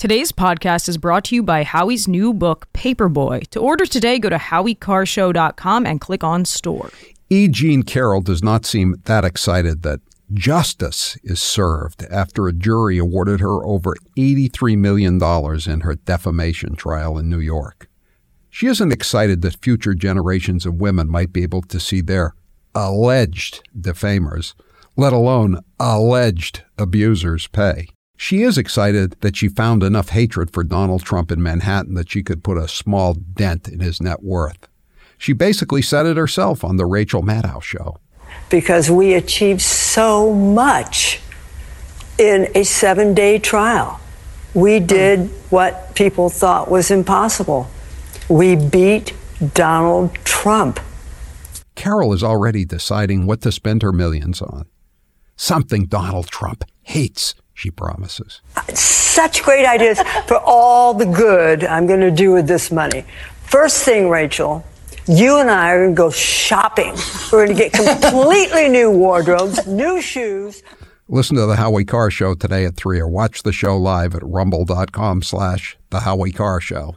Today's podcast is brought to you by Howie's new book, Paperboy. To order today, go to howiecarrshow.com and click on store. E. Jean Carroll does not seem that excited that justice is served after a jury awarded her over $83 million in her defamation trial in New York. She isn't excited that future generations of women might be able to see their alleged defamers, let alone alleged abusers, pay. She is excited that she found enough hatred for Donald Trump in Manhattan that she could put a small dent in his net worth. She basically said it herself on the Rachel Maddow show. Because we achieved so much in a seven day trial. We did what people thought was impossible. We beat Donald Trump. Carroll is already deciding what to spend her millions on. Something Donald Trump hates, she promises. Such great ideas for all the good I'm going to do with this money. First thing, Rachel, you and I are going to go shopping. We're going to get completely new wardrobes, new shoes. Listen to the Howie Carr Show today at 3 or watch the show live at rumble.com slash the Howie Carr Show.